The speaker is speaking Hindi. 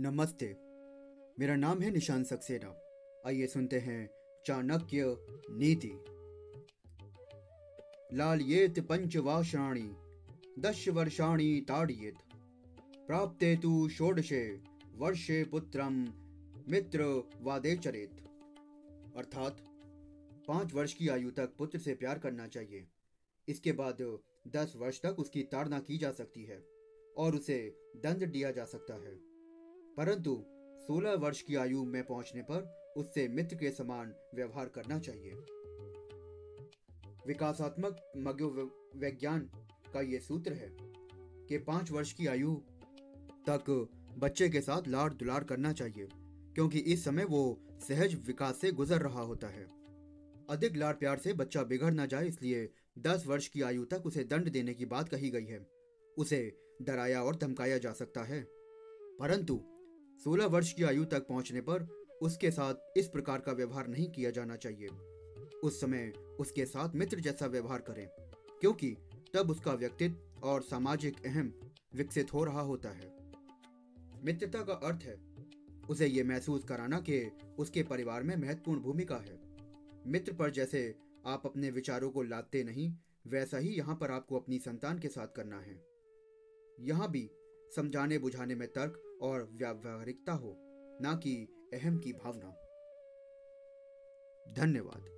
नमस्ते। मेरा नाम है निशान सक्सेना। आइए सुनते हैं चाणक्य नीति। लालयेत पंचवाषाणि, दश वर्षाणि ताड़येत। प्राप्ते तु षोडशे वर्षे पुत्रम मित्र वादेचरेत अर्थात, पाँच वर्ष की आयु तक पुत्र से प्यार करना चाहिए। इसके बाद दस वर्ष तक उसकी ताड़ना की जा सकती है और उसे दंड दिया जा सकता है। परंतु सोलह वर्ष की आयु में पहुँचने पर उससे मित्र के समान व्यवहार करना चाहिए। विकासात्मक विज्ञान का ये सूत्र है कि पाँच वर्ष की आयु तक बच्चे के साथ लाड़ दुलार करना चाहिए, क्योंकि इस समय वो सहज विकास से गुजर रहा होता है। अधिक लाड़ प्यार से बच्चा बिगड़ ना जाए, इसलिए दस वर्ष की आयु तक उसे दंड देने की बात कही गई है। उसे डराया और धमकाया जा सकता है। परंतु सोलह वर्ष की आयु तक पहुँचने पर उसके साथ इस प्रकार का व्यवहार नहीं किया जाना चाहिए। उस समय उसके साथ मित्र जैसा व्यवहार करें, क्योंकि तब उसका व्यक्तित्व और सामाजिक अहम विकसित हो रहा होता है। मित्रता का अर्थ है, उसे ये महसूस कराना कि उसके परिवार में महत्वपूर्ण भूमिका है। मित्र पर जैसे आप अपने विचारों को लादते नहीं, वैसा ही यहाँ पर आपको अपनी संतान के साथ करना है। यहाँ भी समझाने बुझाने में तर्क और व्यावहारिकता हो ना कि अहम की भावना। धन्यवाद।